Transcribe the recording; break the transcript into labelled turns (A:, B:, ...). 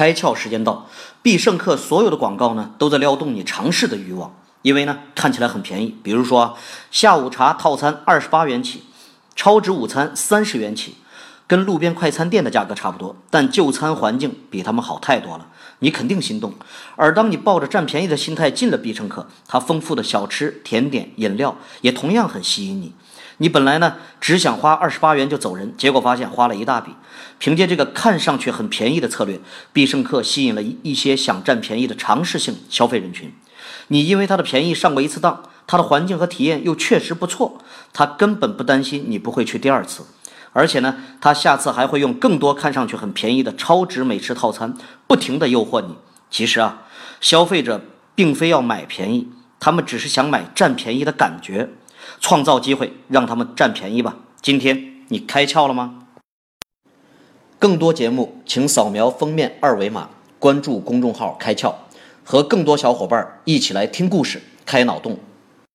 A: 开窍时间到，必胜客所有的广告呢，都在撩动你尝试的欲望，因为呢看起来很便宜。比如说下午茶套餐二十八元起，超值午餐三十元起，跟路边快餐店的价格差不多，但就餐环境比他们好太多了，你肯定心动。而当你抱着占便宜的心态进了必胜客，它丰富的小吃、甜点、饮料也同样很吸引你。你本来呢只想花二十八元就走人，结果发现花了一大笔。凭借这个看上去很便宜的策略，必胜客吸引了一一些想占便宜的尝试性消费人群。你因为它的便宜上过一次当，它的环境和体验又确实不错，他根本不担心你不会去第二次。而且呢，他下次还会用更多看上去很便宜的超值美食套餐，不停地诱惑你。其实啊，消费者并非要买便宜，他们只是想买占便宜的感觉。创造机会，让他们占便宜吧。今天你开窍了吗？更多节目，请扫描封面二维码，关注公众号“开窍”，和更多小伙伴一起来听故事、开脑洞。